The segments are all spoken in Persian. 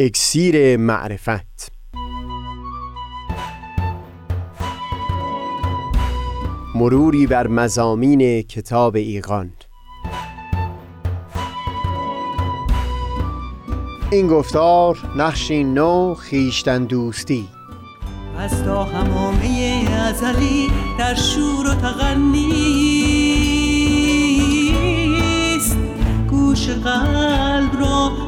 اکسیر معرفت. مروری بر مزامین کتاب ایقان این گفتار نقشی نو خیشتن دوستی. از تا همامه ازلی در شور و تغنیست گوش قلب را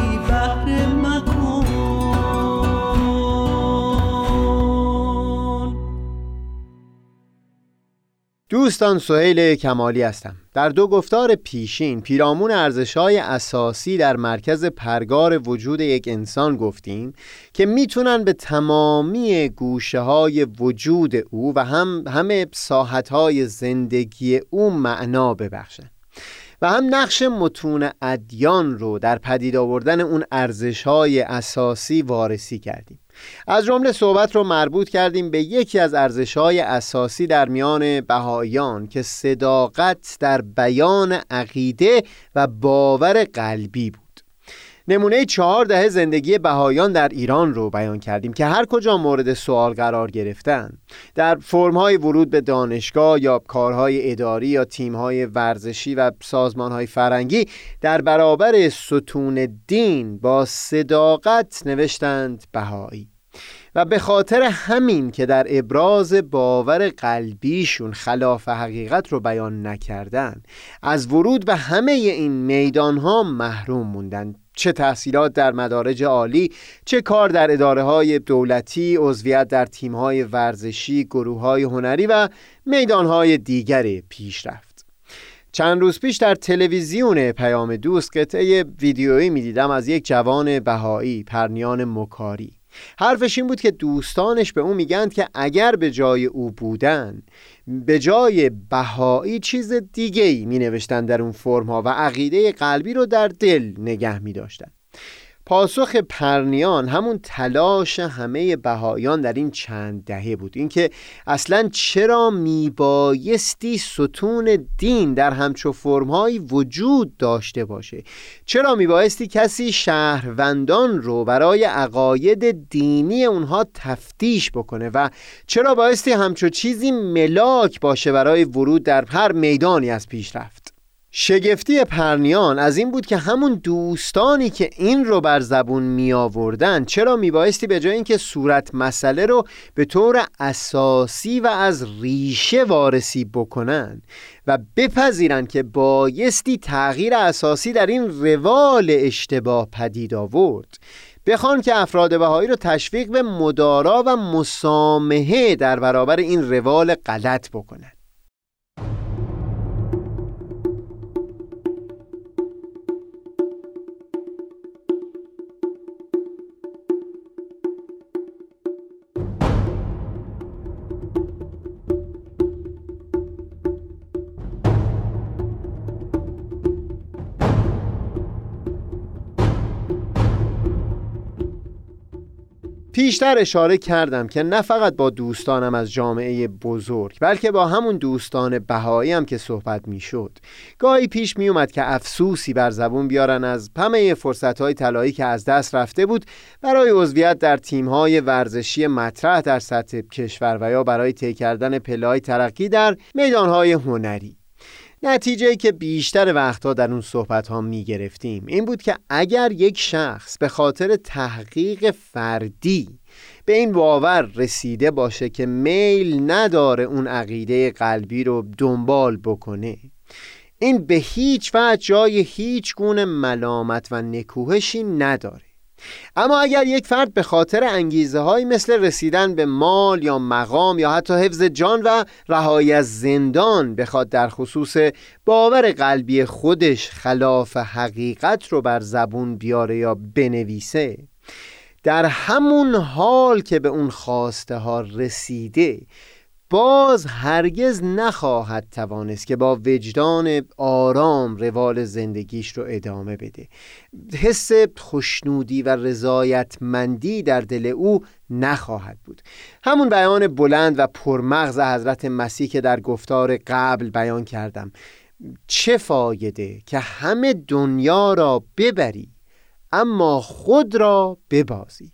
دوستان سهیل کمالی هستم. در دو گفتار پیشین پیرامون ارزش‌های اساسی در مرکز پرگار وجود یک انسان گفتیم که می‌تونن به تمامی گوشه های وجود او و هم همه ساحتهای زندگی او معنا ببخشن. و هم نقش متون ادیان رو در پدید آوردن اون ارزش‌های اساسی وارسی کردیم. از جمله صحبت رو مربوط کردیم به یکی از ارزش‌های اساسی در میان بهایان که صداقت در بیان عقیده و باور قلبی بود. نمونه چهار دهه زندگی بهایان در ایران رو بیان کردیم که هر کجا مورد سوال قرار گرفتن. در فرمهای ورود به دانشگاه یا کارهای اداری یا تیمهای ورزشی و سازمانهای فرنگی در برابر ستون دین با صداقت نوشتند بهایی. و به خاطر همین که در ابراز باور قلبیشون خلاف حقیقت رو بیان نکردن از ورود به همه این میدان ها محروم موندن. چه تحصیلات در مدارج عالی چه کار در اداره های دولتی عضویت در تیم های ورزشی گروه های هنری و میدان های دیگر پیشرفت چند روز پیش در تلویزیون پیام دوست قطعه ویدیویی می‌دیدم از یک جوان بهایی پرنیان مکاری. حرفش این بود که دوستانش به او میگند که اگر به جای او بودن به جای بهایی چیز دیگه ای در اون فرم ها و عقیده قلبی رو در دل نگه می داشتن. پاسخ پرنیان همون تلاش همه بهایان در این چند دهه بود. اینکه اصلا چرا میبایستی ستون دین در همچو فرمهایی وجود داشته باشه؟ چرا میبایستی کسی شهروندان رو برای عقاید دینی اونها تفتیش بکنه؟ و چرا بایستی همچو چیزی ملاک باشه برای ورود در هر میدانی از پیشرفت شگفتی پرنیان از این بود که همون دوستانی که این رو بر زبون می آوردن چرا می بایستی به جای اینکه صورت مسئله رو به طور اساسی و از ریشه وارسی بکنن و بپذیرن که بایستی تغییر اساسی در این روال اشتباه پدید آورد بخوان که افراد بهایی رو تشویق به مدارا و مسامحه در برابر این روال غلط بکنن. پیشتر اشاره کردم که نه فقط با دوستانم از جامعه بزرگ بلکه با همون دوستان بهایی هم که صحبت می شد گاهی پیش می اومد که افسوسی بر زبون بیارن از همه فرصت های طلایی که از دست رفته بود برای عضویت در تیم های ورزشی مطرح در سطح کشور و یا برای طی کردن پلای ترقی در میدان های هنری. نتیجه که بیشتر وقتها در اون صحبت ها می گرفتیم این بود که اگر یک شخص به خاطر تحقیق فردی به این باور رسیده باشه که میل نداره اون عقیده قلبی رو دنبال بکنه این به هیچ وجه جای هیچ گونه ملامت و نکوهشی نداره. اما اگر یک فرد به خاطر انگیزه های مثل رسیدن به مال یا مقام یا حتی حفظ جان و رهایی از زندان بخواد در خصوص باور قلبی خودش خلاف حقیقت رو بر زبون بیاره یا بنویسه در همون حال که به اون خواسته ها رسیده باز هرگز نخواهد توانست که با وجدان آرام روال زندگیش رو ادامه بده. حس خوشنودی و رضایتمندی در دل او نخواهد بود. همون بیان بلند و پرمغز حضرت مسیح که در گفتار قبل بیان کردم. چه فایده که همه دنیا را ببری اما خود را ببازی؟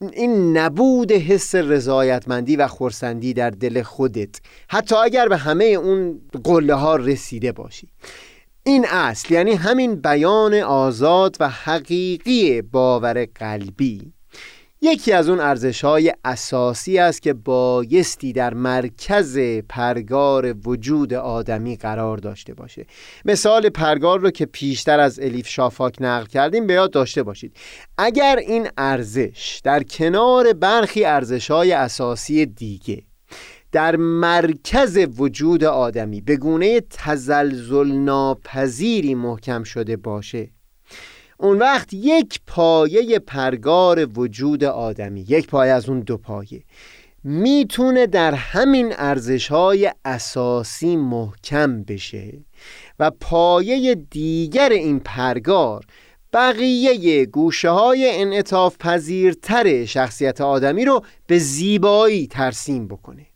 این نبود حس رضایتمندی و خورسندی در دل خودت. حتی اگر به همه اون قله ها رسیده باشی. این اصل یعنی همین بیان آزاد و حقیقی باور قلبی. یکی از اون ارزش های اساسی است که بایستی در مرکز پرگار وجود آدمی قرار داشته باشه. مثال پرگار رو که پیشتر از الیف شافاک نقل کردیم به یاد داشته باشید. اگر این ارزش در کنار برخی ارزش های اساسی دیگه در مرکز وجود آدمی به گونه تزلزل ناپذیری محکم شده باشه اون وقت یک پایه پرگار وجود آدمی یک پایه از اون دو پایه می‌تونه در همین ارزش های اساسی محکم بشه و پایه دیگر این پرگار بقیه گوشه های انعطاف پذیرتر شخصیت آدمی رو به زیبایی ترسیم بکنه.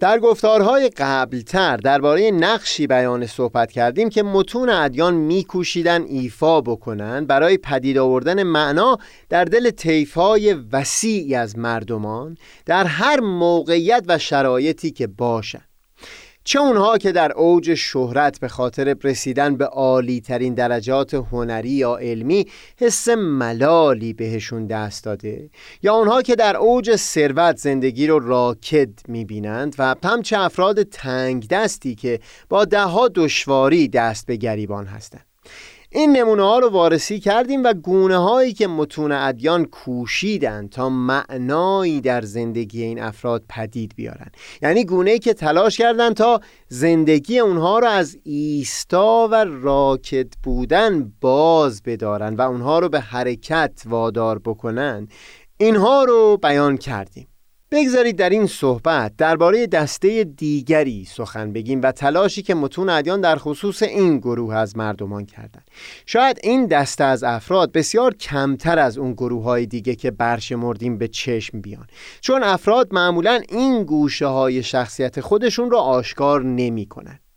در گفتارهای قبلتر درباره نقشی بیان صحبت کردیم که متون ادیان میکوشیدن ایفا بکنن برای پدید آوردن معنا در دل طیفهای وسیعی از مردمان در هر موقعیت و شرایطی که باشند چه اونها که در اوج شهرت به خاطر رسیدن به عالی ترین درجات هنری یا علمی حس ملالی بهشون دست داده؟ یا اونها که در اوج ثروت زندگی رو راکد می‌بینند و همچه افراد تنگ دستی که با دهها دشواری دست به گریبان هستند؟ این نمونه ها رو وارسی کردیم و گونه هایی که متون ادیان کوشیدن تا معنایی در زندگی این افراد پدید بیارن. یعنی گونه که تلاش کردند تا زندگی اونها رو از ایستا و راکت بودن باز بدارن و اونها رو به حرکت وادار بکنن. اینها رو بیان کردیم. بگذارید در این صحبت درباره دسته دیگری سخن بگیم و تلاشی که متون ادیان در خصوص این گروه از مردمان کردند. شاید این دسته از افراد بسیار کمتر از اون گروه های دیگه که برشمردیم به چشم بیان چون افراد معمولا این گوشه های شخصیت خودشون را آشکار نمی کنند.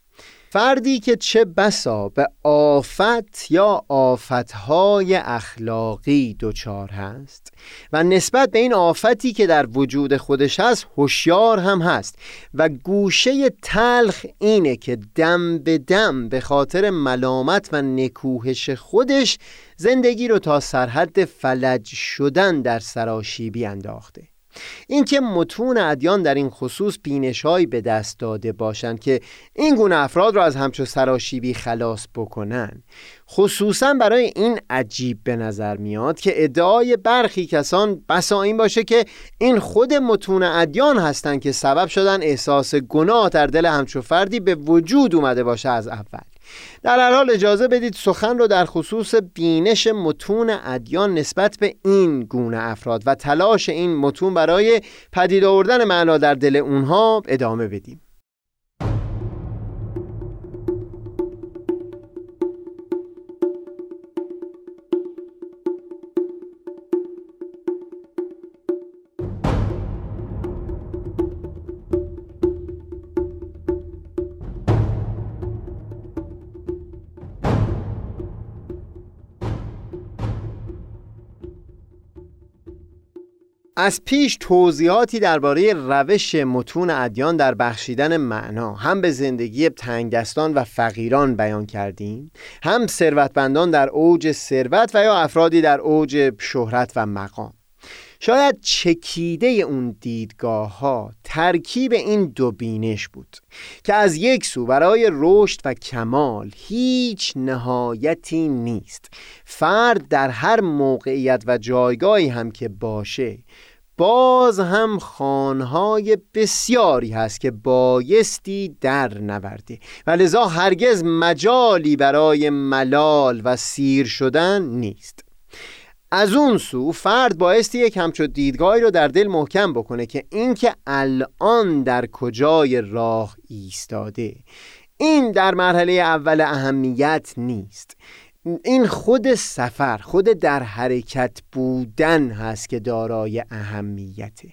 فردی که چه بسا به آفت یا آفتهای اخلاقی دچار هست و نسبت به این آفتی که در وجود خودش هست هوشیار هم هست و گوشه تلخ اینه که دم به دم به خاطر ملامت و نکوهش خودش زندگی رو تا سرحد فلج شدن در سراشیبی انداخته. اینکه متون ادیان در این خصوص بینشهایی به دست داده باشند که این گونه افراد را از همچو سراشیبی خلاص بکنن. خصوصا برای این عجیب به نظر میاد که ادعای برخی کسان بسا این باشه که این خود متون ادیان هستند که سبب شدن احساس گناه در دل همچو فردی به وجود اومده باشه از اول. در هر حال اجازه بدید سخن رو در خصوص بینش متون ادیان نسبت به این گونه افراد و تلاش این متون برای پدید آوردن معنا در دل اونها ادامه بدیم. از پیش توضیحاتی درباره روش متون ادیان در بخشیدن معنا هم به زندگی تنگدستان و فقیران بیان کردیم هم ثروتمندان در اوج ثروت و یا افرادی در اوج شهرت و مقام. شاید چکیده اون دیدگاه ها ترکیب این دو بینش بود که از یک سو برای رشد و کمال هیچ نهایتی نیست. فرد در هر موقعیت و جایگاهی هم که باشه باز هم خانهای بسیاری هست که بایستی در نورده و لذا هرگز مجالی برای ملال و سیر شدن نیست. از اون سو فرد بایستی یک همچو دیدگاهی رو در دل محکم بکنه که اینکه الان در کجای راه ایستاده. این در مرحله اول اهمیت نیست. این خود سفر خود در حرکت بودن هست که دارای اهمیته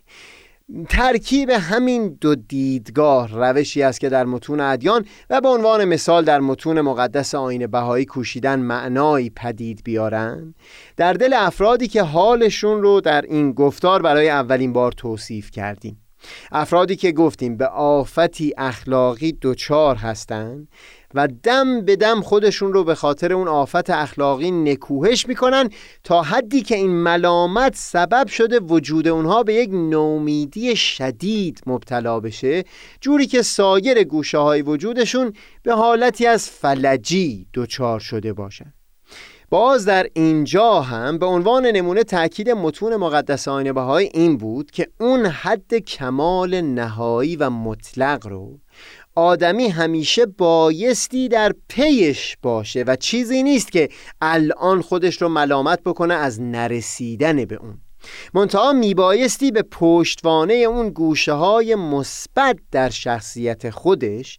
ترکیب همین دو دیدگاه روشی است که در متون ادیان و به عنوان مثال در متون مقدس آین بهایی کوشیدن معنایی پدید بیارن. در دل افرادی که حالشون رو در این گفتار برای اولین بار توصیف کردیم. افرادی که گفتیم به آفتی اخلاقی دوچار هستند و دم به دم خودشون رو به خاطر اون آفت اخلاقی نکوهش می‌کنن تا حدی که این ملامت سبب شده وجود اونها به یک نومیدی شدید مبتلا بشه جوری که سایر گوشه های وجودشون به حالتی از فلجی دچار شده باشن. باز در اینجا هم به عنوان نمونه تاکید متون مقدس آین بهای این بود که اون حد کمال نهایی و مطلق رو آدمی همیشه بایستی در پیش باشه و چیزی نیست که الان خودش رو ملامت بکنه از نرسیدن به اون. منتها میبایستی به پشتوانه اون گوشه های مثبت در شخصیت خودش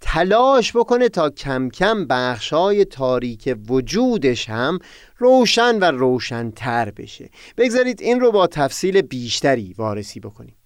تلاش بکنه تا کم کم بخش های تاریک وجودش هم روشن و روشنتر بشه. بگذارید این رو با تفصیل بیشتری وارسی بکنیم.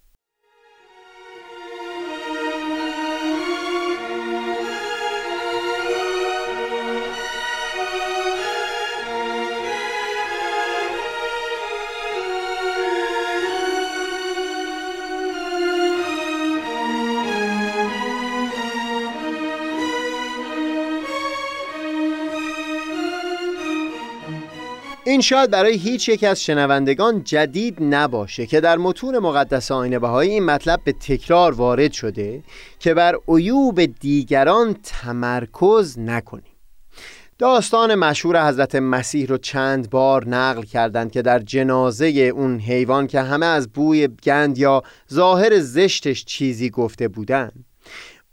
این شاید برای هیچ یک از شنوندگان جدید نباشه که در متون مقدس آین بهایی این مطلب به تکرار وارد شده که بر عیوب دیگران تمرکز نکنیم. داستان مشهور حضرت مسیح رو چند بار نقل کردند که در جنازه اون حیوان که همه از بوی گند یا ظاهر زشتش چیزی گفته بودند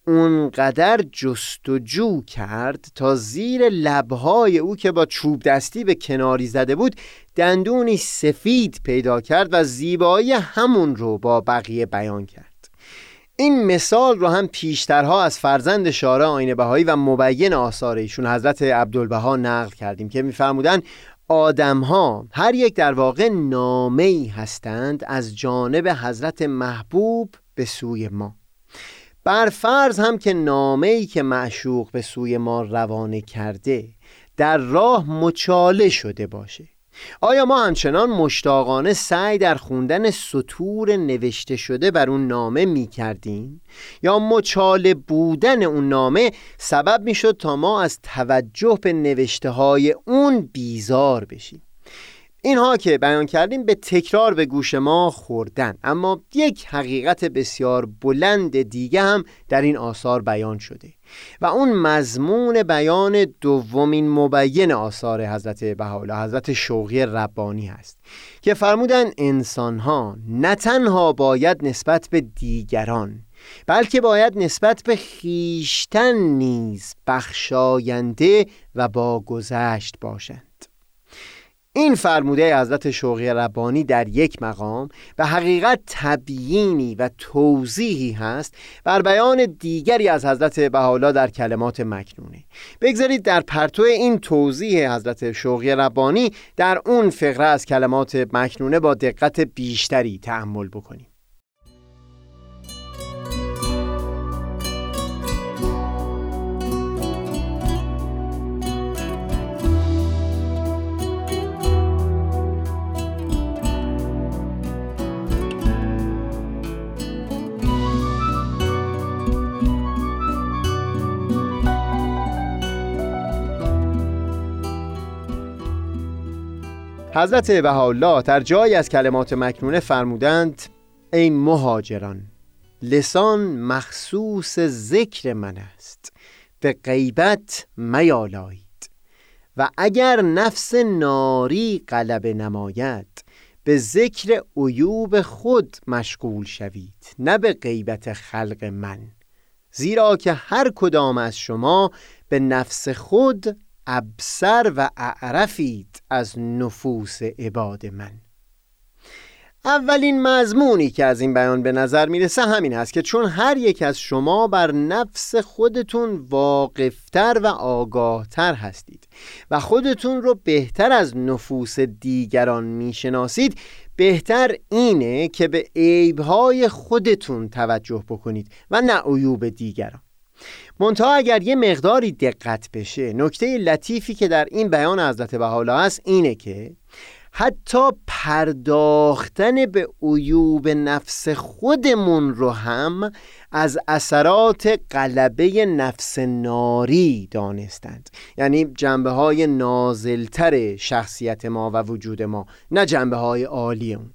اونقدر جستجو کرد تا زیر لبهای او که با چوب دستی به کناری زده بود دندونی سفید پیدا کرد و زیبایی همون رو با بقیه بیان کرد. این مثال رو هم پیشترها از فرزند شارع آین بهایی و مبین آثار ایشون حضرت عبدالبها نقل کردیم که میفرمودن آدم ها هر یک در واقع نامه هستند از جانب حضرت محبوب به سوی ما. بر فرض هم که نامه ای که معشوق به سوی ما روانه کرده در راه مچاله شده باشه آیا ما همچنان مشتاقانه سعی در خوندن سطور نوشته شده بر اون نامه می کردیم؟ یا مچاله بودن اون نامه سبب می شد تا ما از توجه به نوشته های اون بیزار بشیم اینها که بیان کردیم به تکرار به گوش ما خوردن. اما یک حقیقت بسیار بلند دیگه هم در این آثار بیان شده. و اون مضمون بیان دومین مبین آثار حضرت بهاءالله حضرت شوقی ربانی هست که فرمودن انسانها نه تنها باید نسبت به دیگران بلکه باید نسبت به خیشتن نیز بخشاینده و با گذشت باشند. این فرموده حضرت شوقی ربانی در یک مقام به حقیقت تبیینی و توضیحی هست بر بیان دیگری از حضرت بهاءالله در کلمات مکنونه بگذارید در پرتو این توضیح حضرت شوقی ربانی در اون فقره از کلمات مکنونه با دقت بیشتری تحمل بکنیم. حضرت بهاءالله در جایی از کلمات مکنونه فرمودند ای مهاجران لسان مخصوص ذکر من است به غیبت میالایید. و اگر نفس ناری غلب نماید به ذکر عیوب خود مشغول شوید نه به غیبت خلق من. زیرا که هر کدام از شما به نفس خود ابسر و اعرفید از نفوس عباد من. اولین مضمونی که از این بیان به نظر می‌رسه همین هست که چون هر یک از شما بر نفس خودتون واقفتر و آگاهتر هستید و خودتون رو بهتر از نفوس دیگران می‌شناسید بهتر اینه که به عیبهای خودتون توجه بکنید و نه عیوب دیگران. منتها اگر یه مقداری دقت بشه نکته لطیفی که در این بیان حضرت بحالا هست اینه که حتی پرداختن به عیوب نفس خودمون رو هم از اثرات قلبه نفس ناری دانستند. یعنی جنبه های نازلتر شخصیت ما و وجود ما نه جنبه های عالی اون.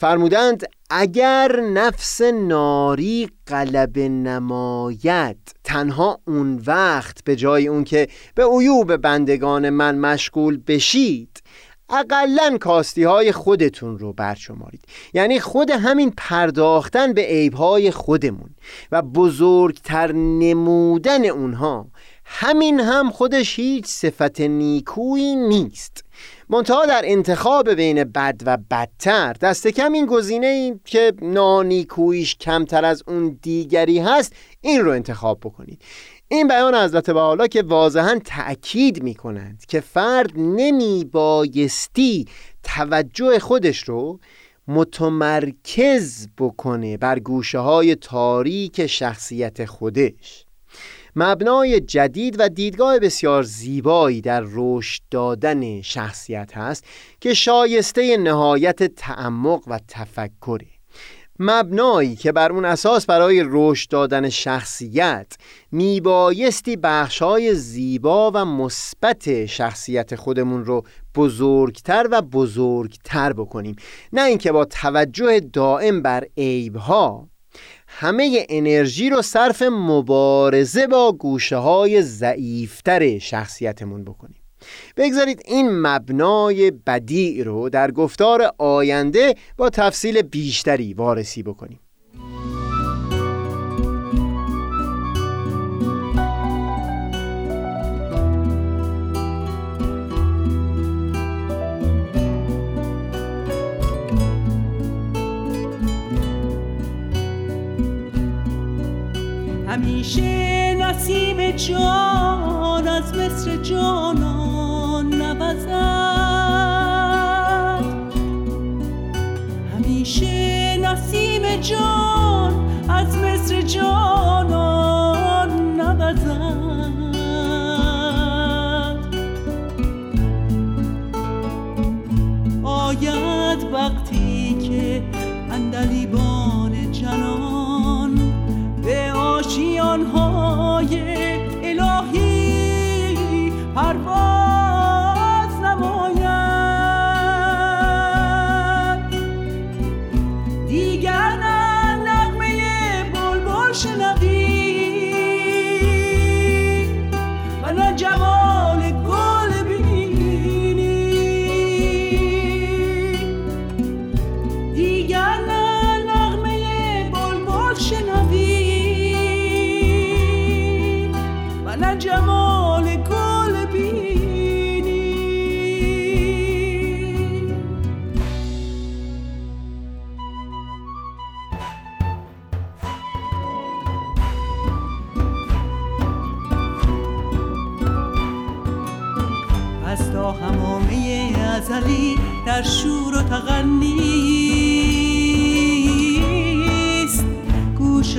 فرمودند اگر نفس ناری غلب نماید تنها اون وقت به جای اون که به عیوب بندگان من مشغول بشید اقلا کاستی های خودتون رو برشمارید. یعنی خود همین پرداختن به عیب های خودمون و بزرگتر نمودن اونها همین هم خودش هیچ صفت نیکویی نیست. منتها در انتخاب بین بد و بدتر. دست کم این گزینه ای که نانیکویش کمتر از اون دیگری هست این رو انتخاب بکنید. این بیان حضرت حالا که واضحا تأکید می کنند که فرد نمی بایستی توجه خودش رو متمرکز بکنه بر گوشه های تاریک شخصیت خودش. مبنای جدید و دیدگاه بسیار زیبایی در رشد دادن شخصیت هست که شایسته نهایت تعمق و تفکره. مبنایی که بر اون اساس برای رشد دادن شخصیت میبایستی بخشای زیبا و مثبت شخصیت خودمون رو بزرگتر و بزرگتر بکنیم. نه اینکه با توجه دائم بر عیبها همه انرژی رو صرف مبارزه با گوشه های ضعیفتر شخصیتمون بکنیم. بگذارید این مبنای بدیع رو در گفتار آینده با تفصیل بیشتری وارسی بکنیم. جان از مصر جانان نوزد. همیشه نسیم جان از مصر جانان